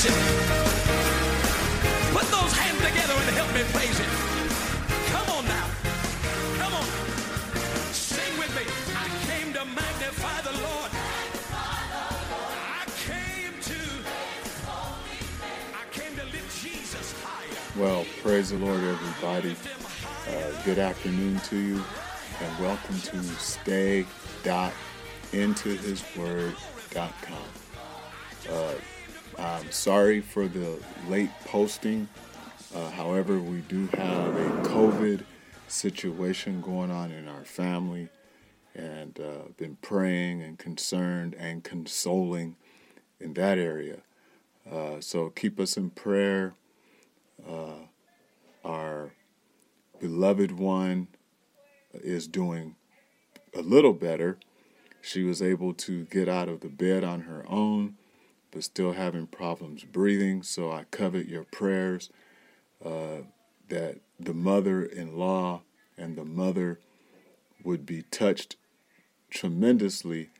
bless him. Put those hands together and help me praise him. Come on now. Come on. Sing with me. I came to magnify the Lord. I came to. I came to lift Jesus higher. Well, praise the Lord, everybody. Uh, good afternoon to you, and welcome to stay.intohisword.com. Uh, I'm sorry for the late posting. Uh, however, we do have a COVID situation going on in our family, and uh, been praying and concerned and consoling in that area. Uh, so keep us in prayer. Uh, our beloved one is doing a little better. She was able to get out of the bed on her own, but still having problems breathing. So I covet your prayers uh, that the mother in law and the mother would be touched tremendously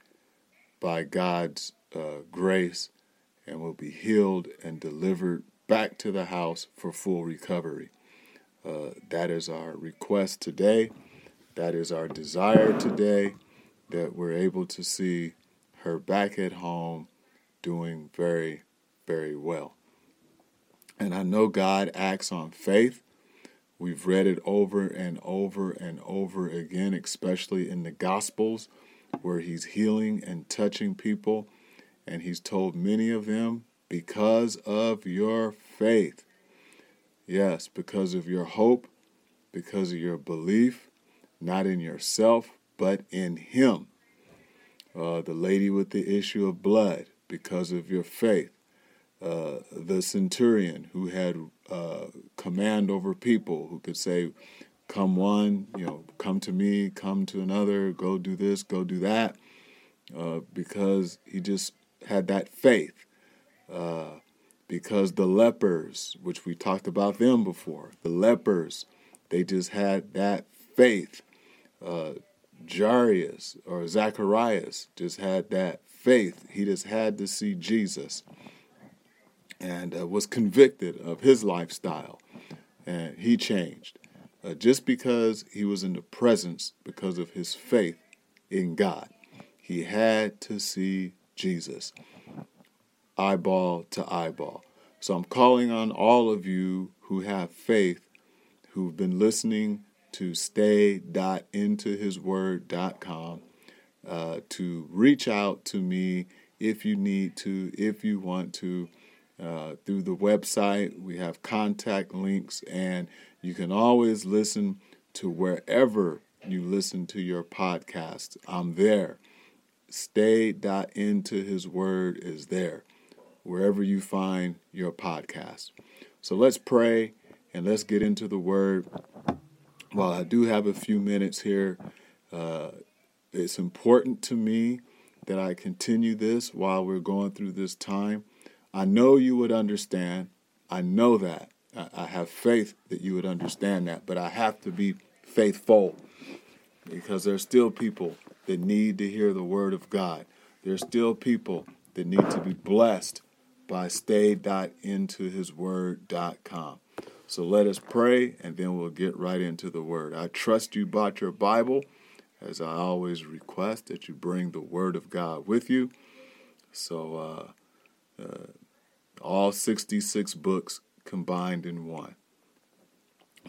by God's uh, grace and will be healed and delivered back to the house for full recovery. Uh, that is our request today. That is our desire today that we're able to see her back at home doing very, very well. And I know God acts on faith. We've read it over and over and over again, especially in the Gospels, where He's healing and touching people. And He's told many of them, because of your faith. Yes, because of your hope, because of your belief, not in yourself, but in Him. Uh, the lady with the issue of blood, because of your faith. Uh, the centurion who had uh, command over people, who could say, Come one, you know, come to me, come to another, go do this, go do that, uh, because he just had that faith. Uh, because the lepers, which we talked about them before, the lepers, they just had that faith. Uh, Jairus or Zacharias just had that faith. He just had to see Jesus and uh, was convicted of his lifestyle. And he changed uh, just because he was in the presence because of his faith in God. He had to see Jesus eyeball to eyeball. So I'm calling on all of you who have faith, who've been listening to stay.intohisword.com, uh, to reach out to me if you need to, if you want to. Uh, through the website, we have contact links, and you can always listen to wherever you listen to your podcast. I'm there. Stay into His Word is there wherever you find your podcast. So let's pray and let's get into the word. While I do have a few minutes here, uh, it's important to me that I continue this while we're going through this time. I know you would understand. I know that. I, have faith that you would understand that, but I have to be faithful because there's still people that need to hear the word of God. There's still people that need to be blessed by stay.intohisword.com. So let us pray and then we'll get right into the word. I trust you bought your Bible, as I always request that you bring the word of God with you. So, uh, uh, all 66 books combined in one.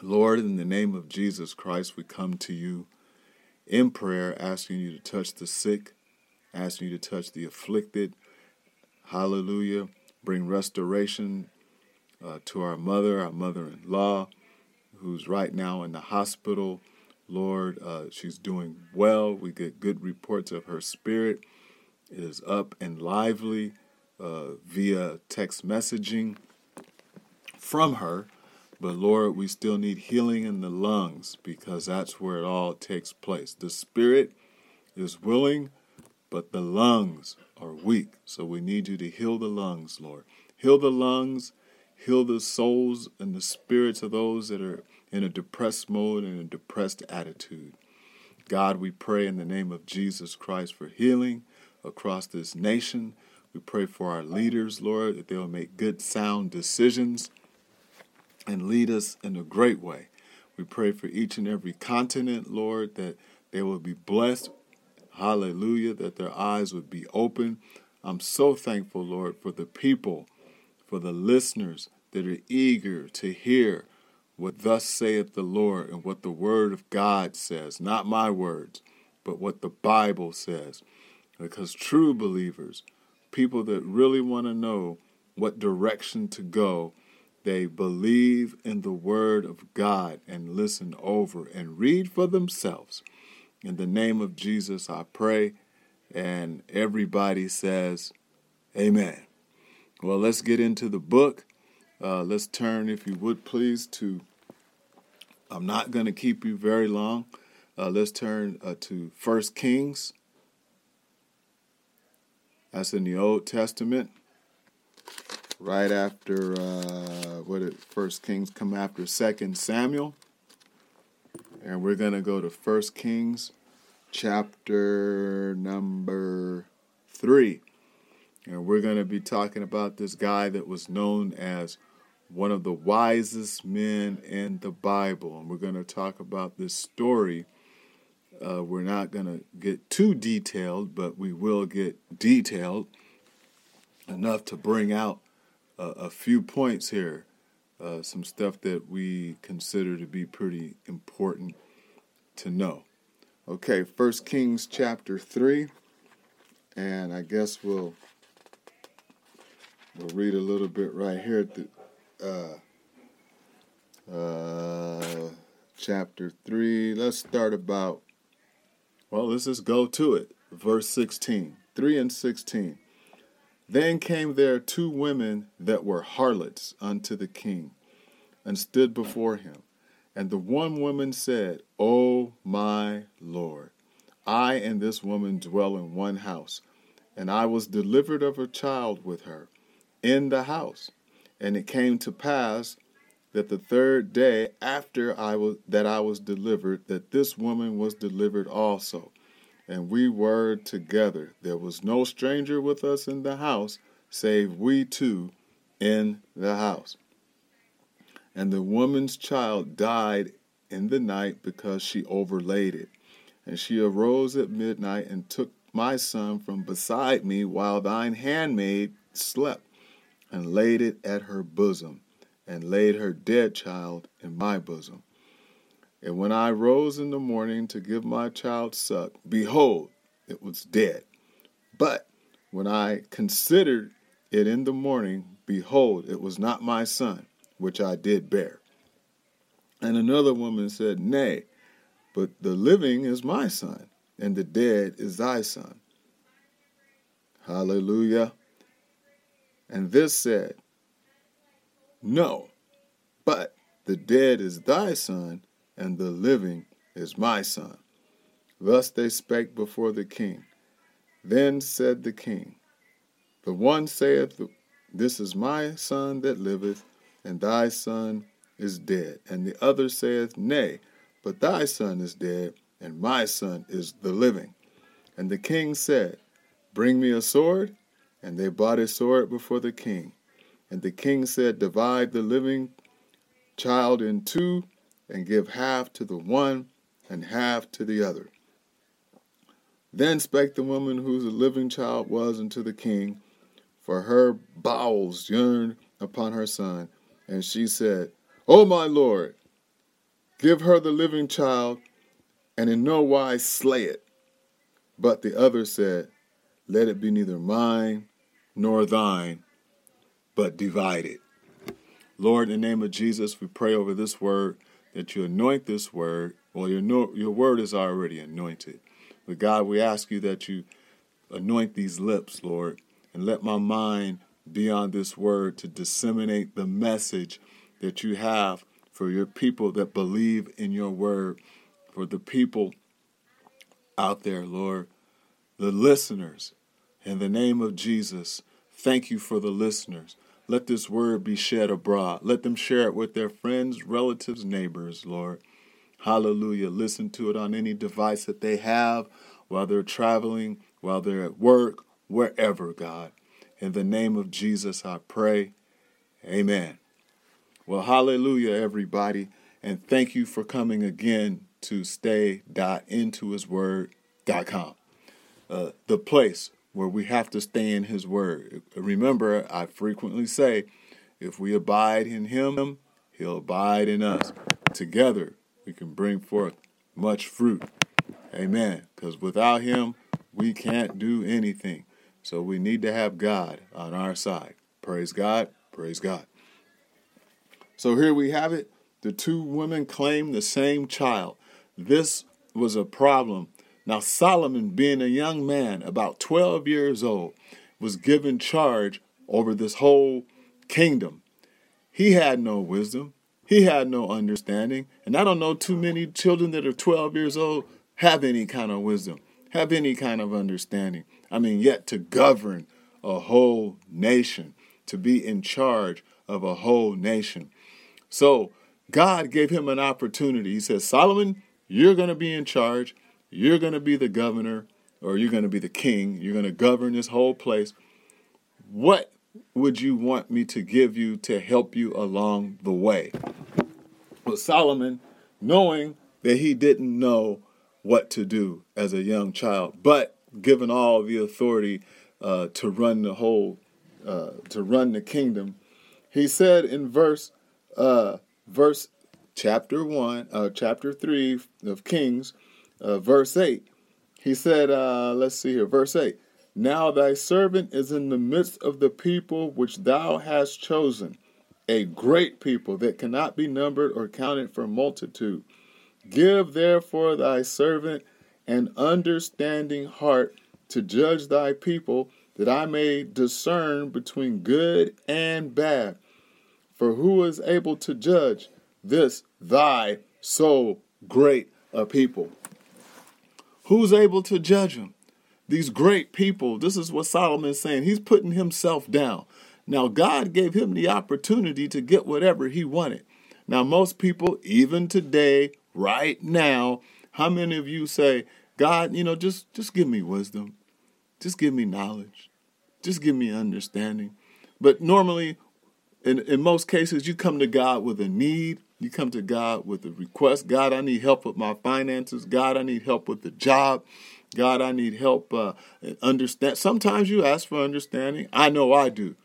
Lord, in the name of Jesus Christ, we come to you in prayer, asking you to touch the sick, asking you to touch the afflicted. Hallelujah bring restoration uh, to our mother, our mother in law, who's right now in the hospital. Lord, uh, she's doing well. We get good reports of her spirit is up and lively uh, via text messaging from her. But Lord, we still need healing in the lungs because that's where it all takes place. The spirit is willing, but the lungs are weak. So we need you to heal the lungs, Lord. Heal the lungs, heal the souls and the spirits of those that are in a depressed mode and a depressed attitude. God, we pray in the name of Jesus Christ for healing across this nation. We pray for our leaders, Lord, that they will make good, sound decisions and lead us in a great way. We pray for each and every continent, Lord, that they will be blessed. Hallelujah, that their eyes would be open. I'm so thankful, Lord, for the people, for the listeners that are eager to hear what thus saith the Lord and what the word of God says, not my words, but what the Bible says. Because true believers, people that really want to know what direction to go, they believe in the Word of God and listen over and read for themselves. In the name of Jesus, I pray. And everybody says, Amen. Well, let's get into the book. Uh, let's turn, if you would please, to. I'm not going to keep you very long. Uh, let's turn uh, to First Kings that's in the Old Testament. Right after uh, what did First Kings come after Second Samuel, and we're gonna go to First Kings, chapter number three, and we're gonna be talking about this guy that was known as one of the wisest men in the Bible, and we're gonna talk about this story uh, we're not going to get too detailed, but we will get detailed enough to bring out uh, a few points here. Uh, some stuff that we consider to be pretty important to know. Okay, First Kings chapter three, and I guess we'll we'll read a little bit right here at the uh, uh, chapter three. Let's start about well, let's just go to it. Verse 16, 3 and 16. Then came there two women that were harlots unto the king, and stood before him. And the one woman said, O my Lord, I and this woman dwell in one house, and I was delivered of a child with her in the house. And it came to pass that the third day after I was that I was delivered, that this woman was delivered also. And we were together. There was no stranger with us in the house, save we two in the house. And the woman's child died in the night because she overlaid it. And she arose at midnight and took my son from beside me while thine handmaid slept, and laid it at her bosom and laid her dead child in my bosom. And when I rose in the morning to give my child suck, behold, it was dead. But when I considered it in the morning, behold, it was not my son, which I did bear. And another woman said, Nay, but the living is my son, and the dead is thy son. Hallelujah. And this said, no, but the dead is thy son, and the living is my son. Thus they spake before the king. Then said the king, The one saith, This is my son that liveth, and thy son is dead. And the other saith, Nay, but thy son is dead, and my son is the living. And the king said, Bring me a sword. And they brought a sword before the king. And the king said, Divide the living child in two, and give half to the one and half to the other. Then spake the woman whose living child was unto the king, for her bowels yearned upon her son. And she said, O my lord, give her the living child, and in no wise slay it. But the other said, Let it be neither mine nor thine, but divided. Lord, in the name of Jesus, we pray over this word that you anoint this word. Well, your, your word is already anointed. But God, we ask you that you anoint these lips, Lord, and let my mind be on this word to disseminate the message that you have for your people that believe in your word, for the people out there, Lord, the listeners. In the name of Jesus, thank you for the listeners. Let this word be shed abroad. Let them share it with their friends, relatives, neighbors, Lord. Hallelujah. Listen to it on any device that they have while they're traveling, while they're at work, wherever, God. In the name of Jesus, I pray. Amen. Well, hallelujah, everybody. And thank you for coming again to stay.intohisword.com, uh, the place where we have to stay in his word. Remember, I frequently say, if we abide in him, he'll abide in us. Together, we can bring forth much fruit. Amen. Because without him, we can't do anything. So we need to have God on our side. Praise God. Praise God. So here we have it. The two women claim the same child. This was a problem. Now, Solomon, being a young man, about 12 years old, was given charge over this whole kingdom. He had no wisdom, he had no understanding. And I don't know too many children that are 12 years old have any kind of wisdom, have any kind of understanding. I mean, yet to govern a whole nation, to be in charge of a whole nation. So God gave him an opportunity. He says, Solomon, you're going to be in charge. You're going to be the governor, or you're going to be the king. You're going to govern this whole place. What would you want me to give you to help you along the way? Well, Solomon, knowing that he didn't know what to do as a young child, but given all the authority uh, to run the whole, uh, to run the kingdom, he said in verse uh, verse chapter 1, uh, chapter 3 of Kings, uh, verse 8. He said, uh, let's see here, verse 8. Now thy servant is in the midst of the people which thou hast chosen, a great people that cannot be numbered or counted for multitude. Give therefore thy servant an understanding heart to judge thy people, that I may discern between good and bad. For who is able to judge this thy so great a people? Who's able to judge him? These great people. This is what Solomon's saying. He's putting himself down. Now, God gave him the opportunity to get whatever he wanted. Now, most people, even today, right now, how many of you say, God, you know, just just give me wisdom. Just give me knowledge. Just give me understanding. But normally in, in most cases, you come to God with a need. You come to God with a request. God, I need help with my finances. God, I need help with the job. God, I need help uh, understand. Sometimes you ask for understanding. I know I do.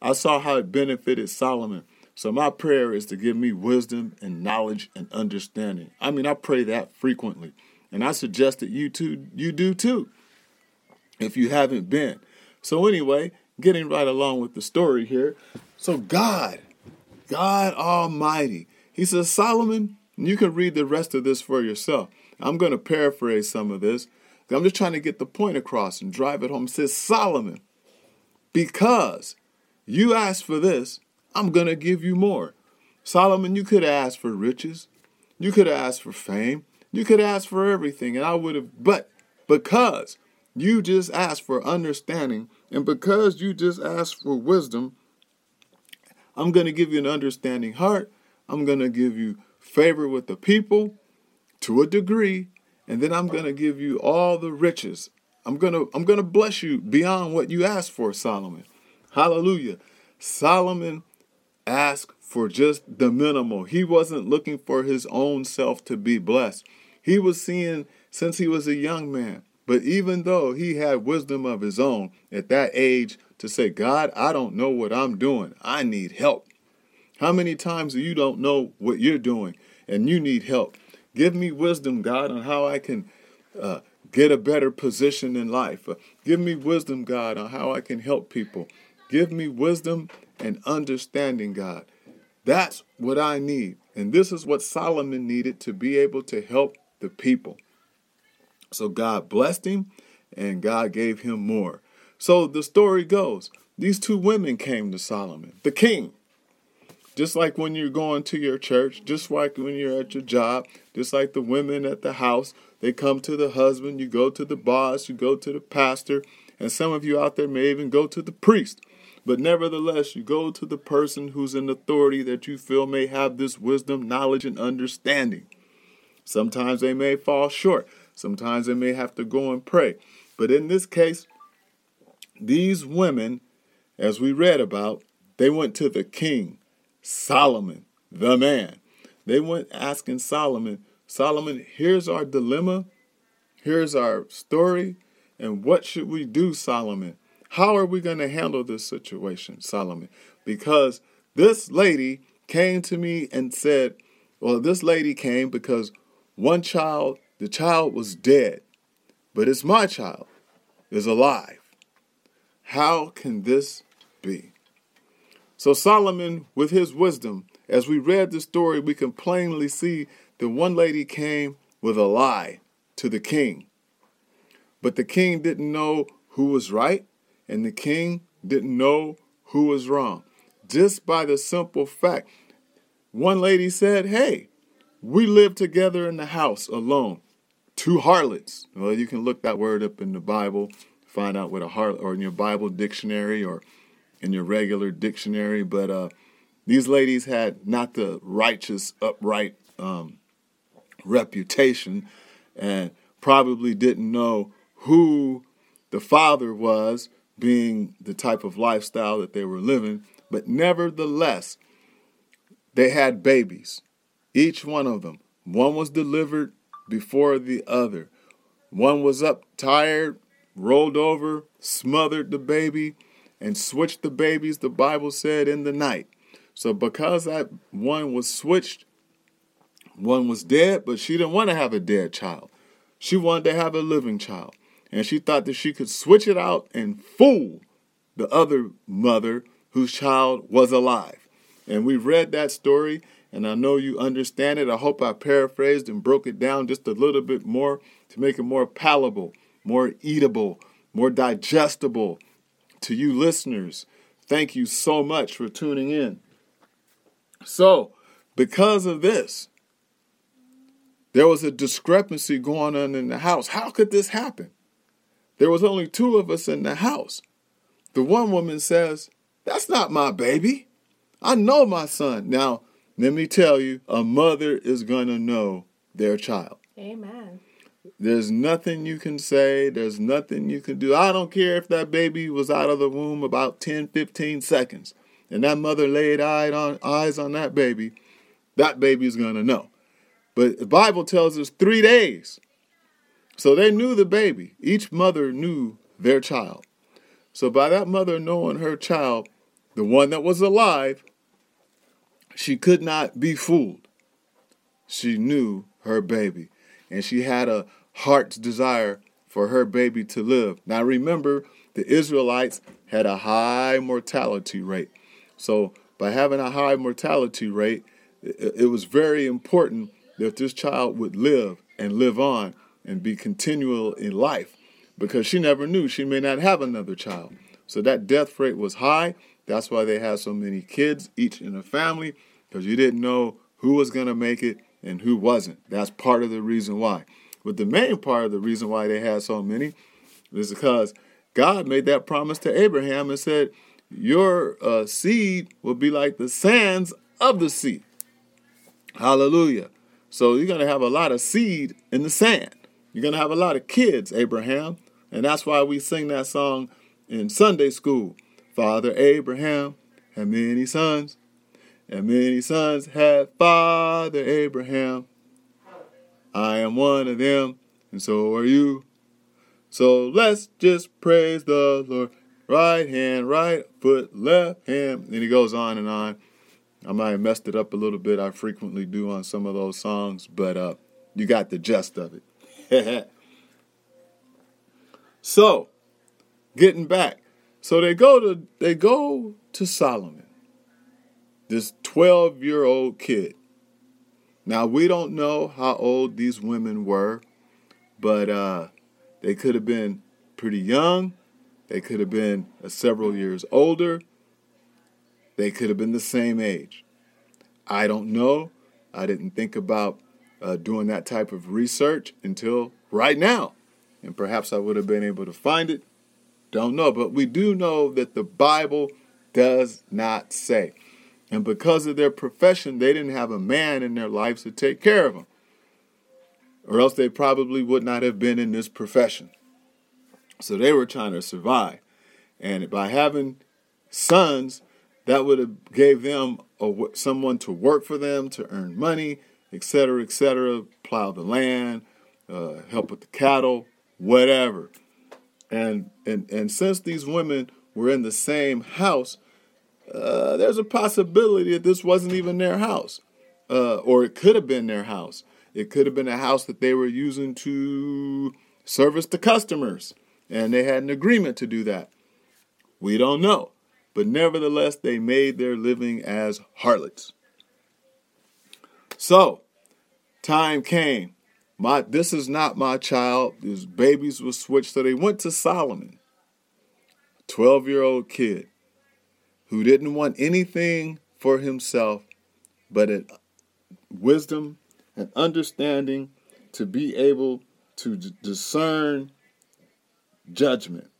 I saw how it benefited Solomon. So my prayer is to give me wisdom and knowledge and understanding. I mean, I pray that frequently. And I suggest that you too you do too. If you haven't been. So anyway, getting right along with the story here. So God, God Almighty, He says, Solomon, you can read the rest of this for yourself. I'm going to paraphrase some of this. I'm just trying to get the point across and drive it home. Says, Solomon, because you asked for this, I'm going to give you more. Solomon, you could have asked for riches. You could have asked for fame. You could have asked for everything, and I would have, but because you just asked for understanding, and because you just asked for wisdom, I'm going to give you an understanding heart. I'm going to give you favor with the people to a degree, and then I'm going to give you all the riches. I'm going to I'm going to bless you beyond what you asked for, Solomon. Hallelujah. Solomon asked for just the minimal. He wasn't looking for his own self to be blessed. He was seeing since he was a young man. But even though he had wisdom of his own at that age, to say, God, I don't know what I'm doing. I need help. How many times you don't know what you're doing and you need help? Give me wisdom, God, on how I can uh, get a better position in life. Uh, give me wisdom, God, on how I can help people. Give me wisdom and understanding, God. That's what I need. And this is what Solomon needed to be able to help the people. So God blessed him and God gave him more. So the story goes these two women came to Solomon, the king. Just like when you're going to your church, just like when you're at your job, just like the women at the house, they come to the husband, you go to the boss, you go to the pastor, and some of you out there may even go to the priest. But nevertheless, you go to the person who's in authority that you feel may have this wisdom, knowledge, and understanding. Sometimes they may fall short. Sometimes they may have to go and pray. But in this case, these women as we read about, they went to the king, Solomon, the man. They went asking Solomon, Solomon, here's our dilemma, here's our story, and what should we do, Solomon? How are we going to handle this situation, Solomon? Because this lady came to me and said, Well, this lady came because one child, the child was dead, but it's my child, is alive. How can this be? So Solomon, with his wisdom, as we read the story, we can plainly see that one lady came with a lie to the king. But the king didn't know who was right, and the king didn't know who was wrong. Just by the simple fact, one lady said, Hey, we live together in the house alone. Two harlots. Well, you can look that word up in the Bible, find out what a harlot, or in your Bible dictionary, or in your regular dictionary, but uh, these ladies had not the righteous, upright um, reputation and probably didn't know who the father was, being the type of lifestyle that they were living. But nevertheless, they had babies, each one of them. One was delivered before the other. One was up tired, rolled over, smothered the baby, and switched the babies, the Bible said, in the night. So because that one was switched, one was dead, but she didn't want to have a dead child. She wanted to have a living child. And she thought that she could switch it out and fool the other mother whose child was alive. And we read that story, and I know you understand it. I hope I paraphrased and broke it down just a little bit more to make it more palatable, more eatable, more digestible to you listeners, thank you so much for tuning in. So, because of this, there was a discrepancy going on in the house. How could this happen? There was only two of us in the house. The one woman says, That's not my baby. I know my son. Now, let me tell you, a mother is going to know their child. Amen. There's nothing you can say. There's nothing you can do. I don't care if that baby was out of the womb about 10, 15 seconds and that mother laid eyes on that baby. That baby's going to know. But the Bible tells us three days. So they knew the baby. Each mother knew their child. So by that mother knowing her child, the one that was alive, she could not be fooled. She knew her baby and she had a heart's desire for her baby to live. Now remember, the Israelites had a high mortality rate. So by having a high mortality rate, it was very important that this child would live and live on and be continual in life because she never knew she may not have another child. So that death rate was high. That's why they had so many kids, each in a family, because you didn't know who was going to make it and who wasn't. That's part of the reason why. But the main part of the reason why they had so many is because God made that promise to Abraham and said, Your uh, seed will be like the sands of the sea. Hallelujah. So you're going to have a lot of seed in the sand. You're going to have a lot of kids, Abraham. And that's why we sing that song in Sunday school. Father Abraham had many sons, and many sons had Father Abraham. I am one of them, and so are you. So let's just praise the Lord. Right hand, right foot, left hand. And he goes on and on. I might have messed it up a little bit. I frequently do on some of those songs, but uh, you got the gist of it. so, getting back. So they go to they go to Solomon this 12 year old kid. Now, we don't know how old these women were, but uh, they could have been pretty young. They could have been uh, several years older. They could have been the same age. I don't know. I didn't think about uh, doing that type of research until right now. And perhaps I would have been able to find it. Don't know. But we do know that the Bible does not say. And because of their profession, they didn't have a man in their lives to take care of them. Or else they probably would not have been in this profession. So they were trying to survive. And by having sons, that would have gave them a, someone to work for them to earn money, etc., etc., plow the land, uh, help with the cattle, whatever. And, and and since these women were in the same house, uh, there's a possibility that this wasn't even their house, uh, or it could have been their house. It could have been a house that they were using to service the customers, and they had an agreement to do that. We don't know, but nevertheless, they made their living as harlots. So, time came. My this is not my child. His babies were switched, so they went to Solomon, 12 year old kid who didn't want anything for himself but a wisdom and understanding to be able to discern judgment.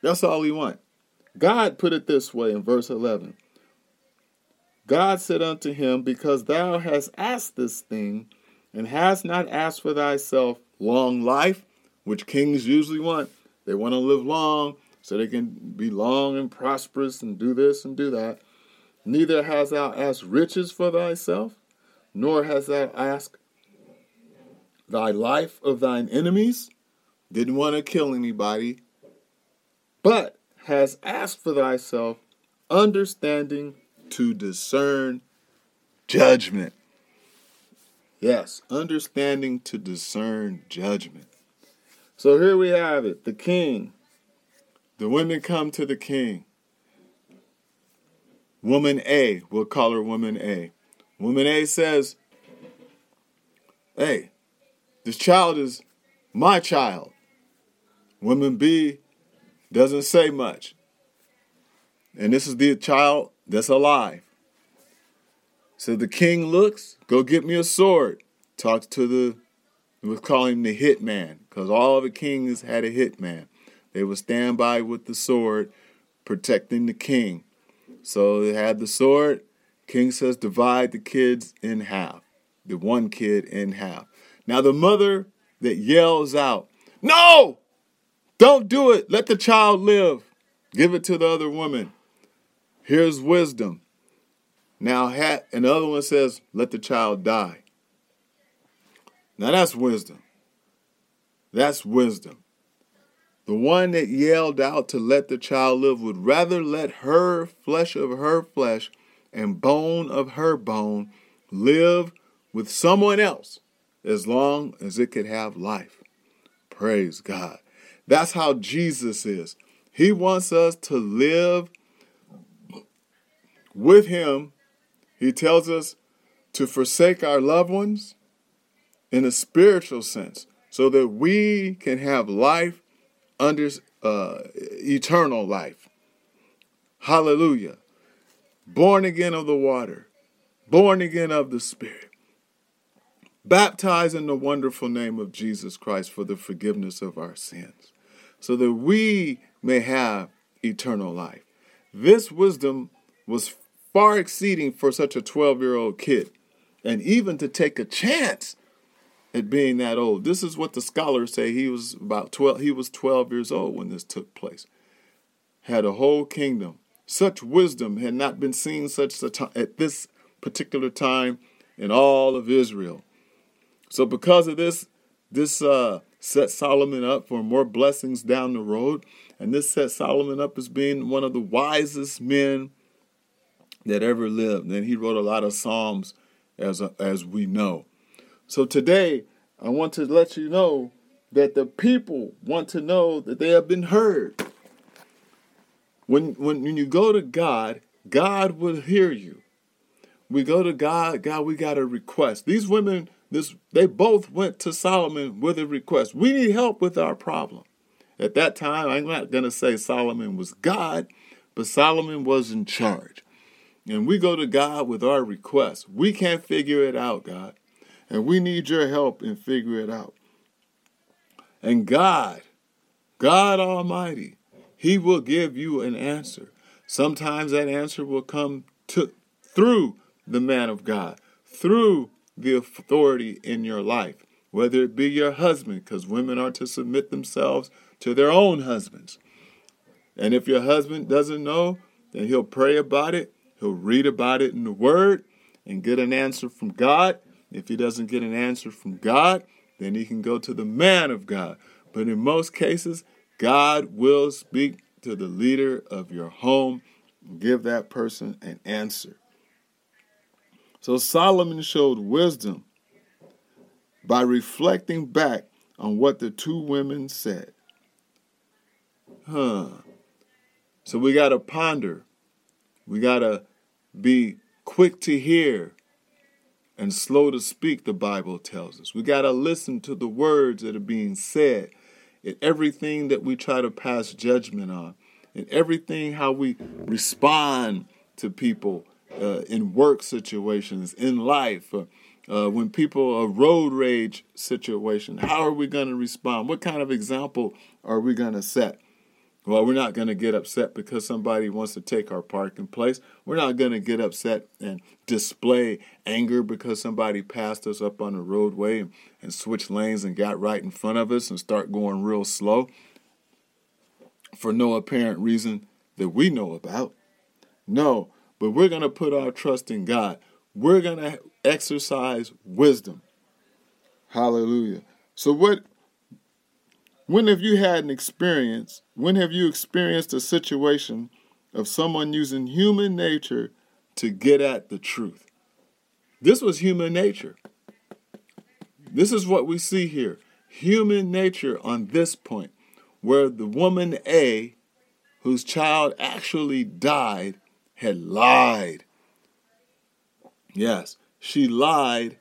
That's all he wants. God put it this way in verse 11 God said unto him, Because thou hast asked this thing, and hast not asked for thyself long life, which kings usually want. They want to live long so they can be long and prosperous and do this and do that. Neither hast thou asked riches for thyself, nor hast thou asked thy life of thine enemies. Didn't want to kill anybody, but has asked for thyself understanding to discern judgment. Yes, understanding to discern judgment. So here we have it the king the women come to the king. Woman A, we'll call her Woman A. Woman A says, Hey, this child is my child. Woman B doesn't say much. And this is the child that's alive. So the king looks, go get me a sword. Talks to the, we'll call him the hitman, because all the kings had a hitman. They would stand by with the sword, protecting the king. So they had the sword. King says, divide the kids in half, the one kid in half. Now, the mother that yells out, No! Don't do it. Let the child live. Give it to the other woman. Here's wisdom. Now, and the other one says, Let the child die. Now, that's wisdom. That's wisdom. The one that yelled out to let the child live would rather let her flesh of her flesh and bone of her bone live with someone else as long as it could have life. Praise God. That's how Jesus is. He wants us to live with Him. He tells us to forsake our loved ones in a spiritual sense so that we can have life under uh, eternal life. Hallelujah. Born again of the water, born again of the Spirit, baptized in the wonderful name of Jesus Christ for the forgiveness of our sins, so that we may have eternal life. This wisdom was far exceeding for such a 12 year old kid. And even to take a chance at being that old. This is what the scholars say. He was about 12 he was 12 years old when this took place. Had a whole kingdom. Such wisdom had not been seen such a at this particular time in all of Israel. So because of this this uh, set Solomon up for more blessings down the road, and this set Solomon up as being one of the wisest men that ever lived. And he wrote a lot of psalms, as as we know. So today, I want to let you know that the people want to know that they have been heard. When, when, when you go to God, God will hear you. We go to God, God, we got a request. These women, this they both went to Solomon with a request. We need help with our problem. At that time, I'm not going to say Solomon was God, but Solomon was in charge. And we go to God with our request. We can't figure it out, God. And we need your help in figure it out. And God, God Almighty, He will give you an answer. Sometimes that answer will come to through the man of God, through the authority in your life, whether it be your husband, because women are to submit themselves to their own husbands. And if your husband doesn't know, then he'll pray about it, he'll read about it in the Word, and get an answer from God. If he doesn't get an answer from God, then he can go to the man of God. But in most cases, God will speak to the leader of your home and give that person an answer. So Solomon showed wisdom by reflecting back on what the two women said. Huh. So we got to ponder. We got to be quick to hear and slow to speak, the Bible tells us. We got to listen to the words that are being said in everything that we try to pass judgment on, in everything how we respond to people uh, in work situations, in life. Uh, uh, when people a road rage situation, how are we going to respond? What kind of example are we going to set? Well, we're not going to get upset because somebody wants to take our parking place. We're not going to get upset and display anger because somebody passed us up on the roadway and, and switched lanes and got right in front of us and start going real slow for no apparent reason that we know about. No, but we're going to put our trust in God. We're going to exercise wisdom. Hallelujah. So, what when have you had an experience? When have you experienced a situation of someone using human nature to get at the truth? This was human nature. This is what we see here human nature on this point, where the woman A, whose child actually died, had lied. Yes, she lied,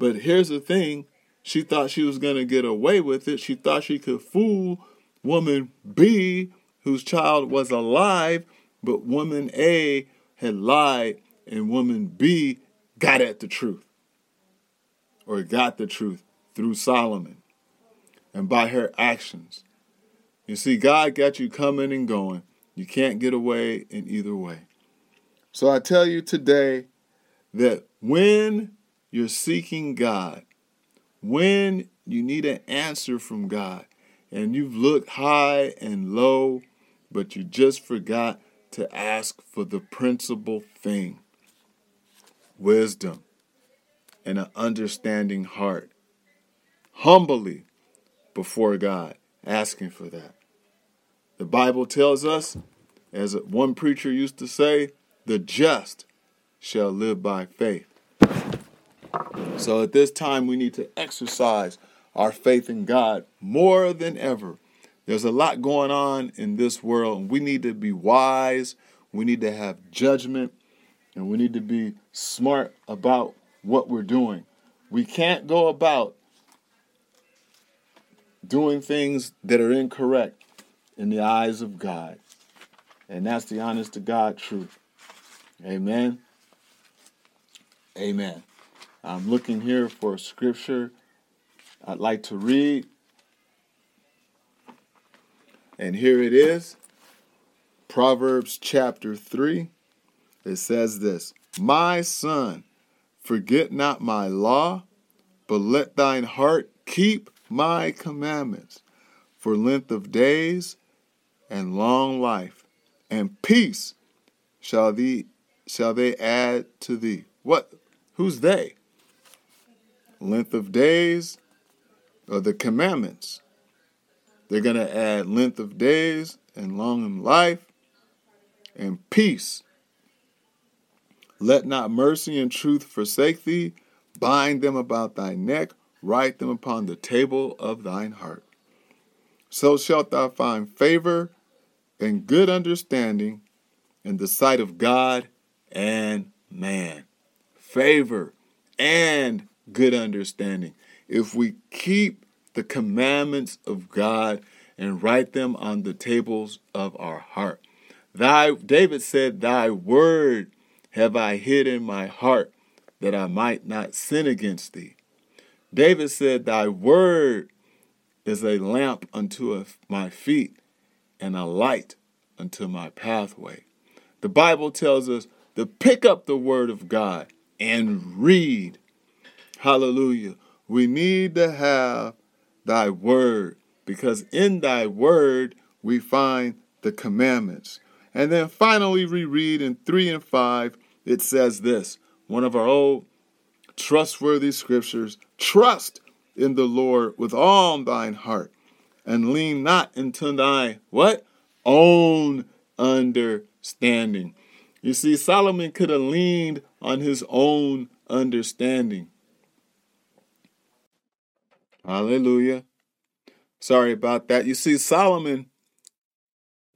but here's the thing she thought she was going to get away with it. She thought she could fool woman B, whose child was alive, but woman A had lied, and woman B got at the truth or got the truth through Solomon and by her actions. You see, God got you coming and going. You can't get away in either way. So I tell you today that when you're seeking God, when you need an answer from God and you've looked high and low, but you just forgot to ask for the principal thing wisdom and an understanding heart. Humbly before God, asking for that. The Bible tells us, as one preacher used to say, the just shall live by faith. So at this time, we need to exercise our faith in God more than ever. There's a lot going on in this world, and we need to be wise. We need to have judgment, and we need to be smart about what we're doing. We can't go about doing things that are incorrect in the eyes of God. And that's the honest to God truth. Amen. Amen. I'm looking here for a scripture I'd like to read. And here it is Proverbs chapter 3. It says this My son, forget not my law, but let thine heart keep my commandments for length of days and long life and peace shall thee shall they add to thee what who's they length of days or the commandments. They're going to add length of days and long life and peace. Let not mercy and truth forsake thee. Bind them about thy neck, write them upon the table of thine heart. So shalt thou find favor and good understanding in the sight of God and man. Favor and good understanding. If we keep the commandments of God and write them on the tables of our heart. Thy David said, Thy word have I hid in my heart that I might not sin against thee. David said, Thy word is a lamp unto my feet and a light unto my pathway. The Bible tells us to pick up the word of God and read Hallelujah. We need to have thy word because in thy word we find the commandments. And then finally, we read in 3 and 5, it says this one of our old trustworthy scriptures trust in the Lord with all thine heart and lean not into thy what? Own understanding. You see, Solomon could have leaned on his own understanding. Hallelujah. Sorry about that. You see, Solomon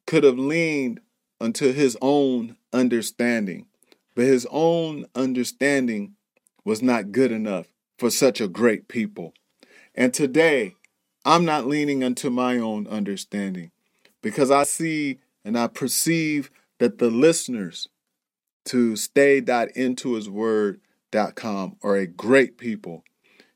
could have leaned unto his own understanding, but his own understanding was not good enough for such a great people. And today, I'm not leaning unto my own understanding because I see and I perceive that the listeners to stay.intohisword.com are a great people.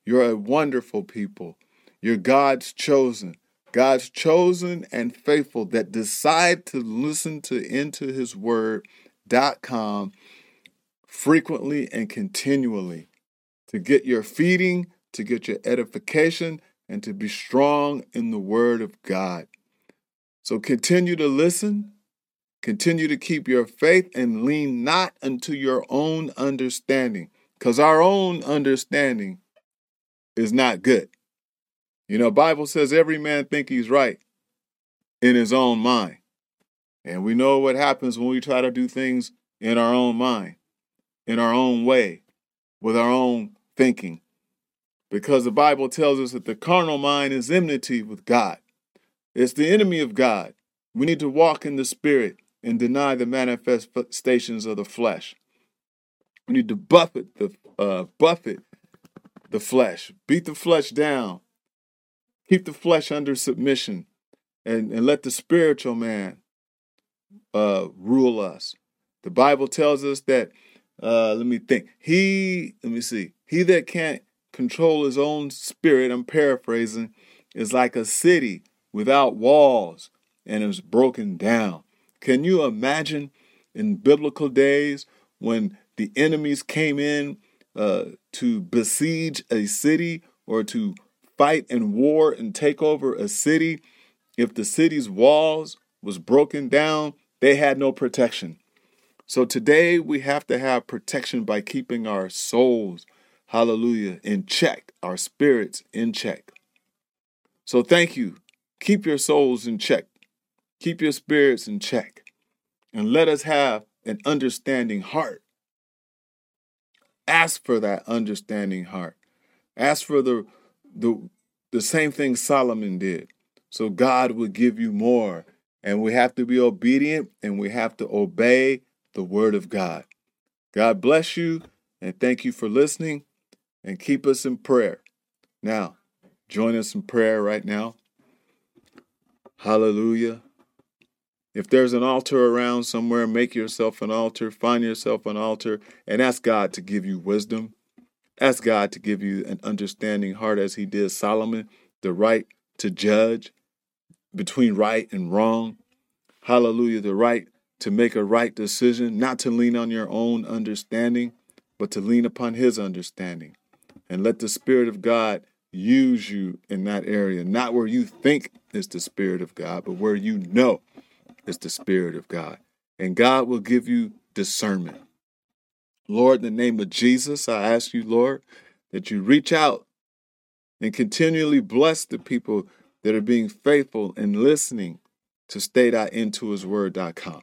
You're a wonderful people. You're God's chosen. God's chosen and faithful that decide to listen to into his intohisword.com frequently and continually to get your feeding, to get your edification, and to be strong in the word of God. So continue to listen, continue to keep your faith, and lean not unto your own understanding, because our own understanding is not good. You know, Bible says every man think he's right in his own mind. And we know what happens when we try to do things in our own mind, in our own way, with our own thinking because the Bible tells us that the carnal mind is enmity with God. It's the enemy of God. We need to walk in the spirit and deny the manifestations of the flesh. We need to buffet the uh, buffet the flesh, beat the flesh down, keep the flesh under submission, and, and let the spiritual man uh, rule us. The Bible tells us that. Uh, let me think. He, let me see. He that can't control his own spirit, I'm paraphrasing, is like a city without walls and is broken down. Can you imagine in biblical days when the enemies came in uh, to besiege a city or to fight in war and take over a city? If the city's walls was broken down, they had no protection. So today we have to have protection by keeping our souls hallelujah, in check, our spirits in check. So thank you. Keep your souls in check, keep your spirits in check, and let us have an understanding heart. Ask for that understanding heart. Ask for the, the, the same thing Solomon did. So God will give you more. And we have to be obedient and we have to obey the word of God. God bless you and thank you for listening and keep us in prayer. Now, join us in prayer right now. Hallelujah. If there's an altar around somewhere, make yourself an altar, find yourself an altar, and ask God to give you wisdom. Ask God to give you an understanding heart as He did Solomon, the right to judge between right and wrong. Hallelujah, the right to make a right decision, not to lean on your own understanding, but to lean upon His understanding and let the Spirit of God use you in that area, not where you think is the Spirit of God, but where you know is the Spirit of God. And God will give you discernment. Lord, in the name of Jesus, I ask you, Lord, that you reach out and continually bless the people that are being faithful and listening to stay.intohisword.com,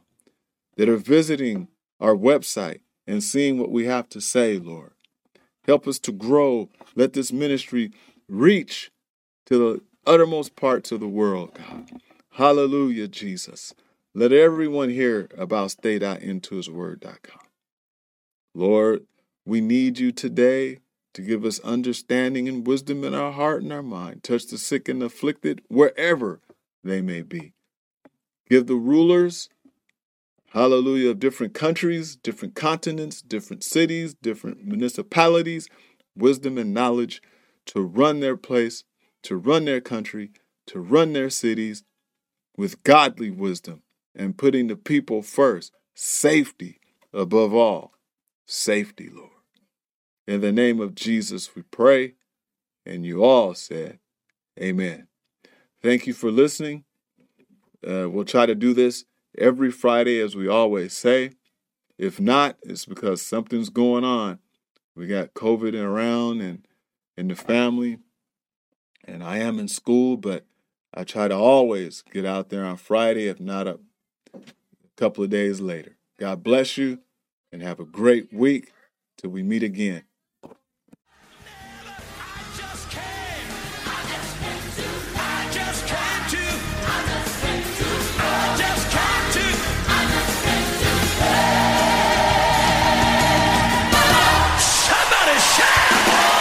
that are visiting our website and seeing what we have to say, Lord. Help us to grow. Let this ministry reach to the uttermost parts of the world, God. Hallelujah, Jesus. Let everyone hear about stay.intohisword.com. Lord, we need you today to give us understanding and wisdom in our heart and our mind. Touch the sick and afflicted wherever they may be. Give the rulers hallelujah, of different countries, different continents, different cities, different municipalities, wisdom and knowledge to run their place, to run their country, to run their cities with godly wisdom and putting the people first, safety above all. Safety, Lord. In the name of Jesus, we pray. And you all said, Amen. Thank you for listening. Uh, we'll try to do this every Friday, as we always say. If not, it's because something's going on. We got COVID around and in the family, and I am in school, but I try to always get out there on Friday, if not a couple of days later. God bless you and have a great week till we meet again.